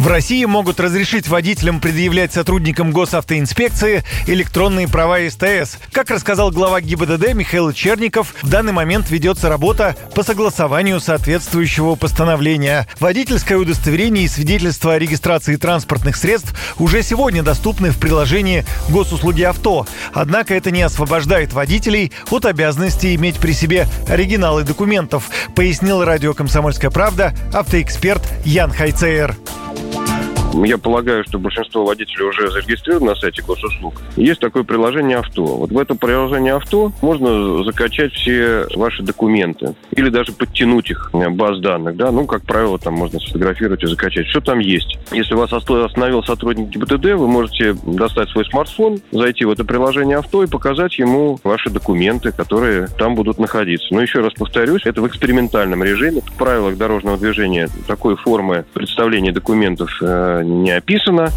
В России могут разрешить водителям предъявлять сотрудникам госавтоинспекции электронные права СТС. Как рассказал глава ГИБДД Михаил Черников, в данный момент ведется работа по согласованию соответствующего постановления. Водительское удостоверение и свидетельство о регистрации транспортных средств уже сегодня доступны в приложении «Госуслуги авто». Однако это не освобождает водителей от обязанности иметь при себе оригиналы документов, пояснил радио «Комсомольская правда» автоэксперт Ян Хайцеер. Я полагаю, что большинство водителей уже зарегистрированы на сайте госуслуг. Есть такое приложение «Авто». Вот в этом приложении «Авто» можно закачать все ваши документы или даже подтянуть их баз данных. Да? Ну, как правило, там можно сфотографировать и закачать. Что там есть? Если вас остановил сотрудник ГИБДД, вы можете достать свой смартфон, зайти в это приложение «Авто» и показать ему ваши документы, которые там будут находиться. Но еще раз повторюсь, это в экспериментальном режиме. В правилах дорожного движения такой формы представления документов э, не описано.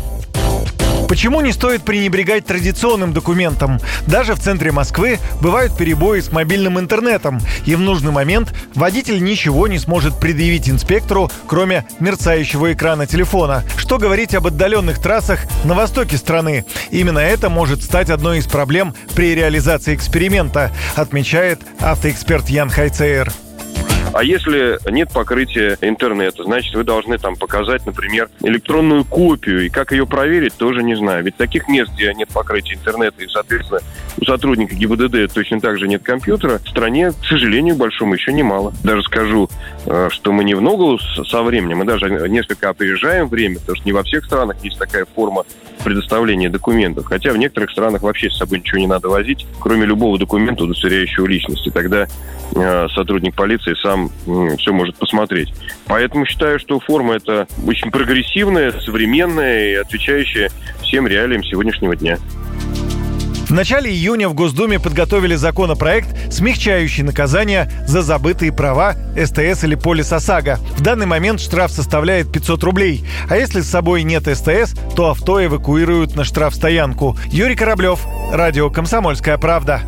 Почему не стоит пренебрегать традиционным документом? Даже в центре Москвы бывают перебои с мобильным интернетом, и в нужный момент водитель ничего не сможет предъявить инспектору, кроме мерцающего экрана телефона. Что говорить об отдаленных трассах на востоке страны? Именно это может стать одной из проблем при реализации эксперимента, отмечает автоэксперт Ян Хайцеер. А если нет покрытия интернета, значит, вы должны там показать, например, электронную копию. И как ее проверить, тоже не знаю. Ведь таких мест, где нет покрытия интернета и, соответственно, у сотрудника ГИБДД точно так же нет компьютера, в стране, к сожалению, большому еще немало. Даже скажу, э, что мы не в ногу со временем, мы даже несколько опережаем время, потому что не во всех странах есть такая форма предоставления документов. Хотя в некоторых странах вообще с собой ничего не надо возить, кроме любого документа, удостоверяющего личности. Тогда э, сотрудник полиции сам все может посмотреть. Поэтому считаю, что форма это очень прогрессивная, современная и отвечающая всем реалиям сегодняшнего дня. В начале июня в Госдуме подготовили законопроект, смягчающий наказание за забытые права СТС или полис ОСАГО. В данный момент штраф составляет 500 рублей. А если с собой нет СТС, то авто эвакуируют на штрафстоянку. Юрий Кораблев, Радио «Комсомольская правда».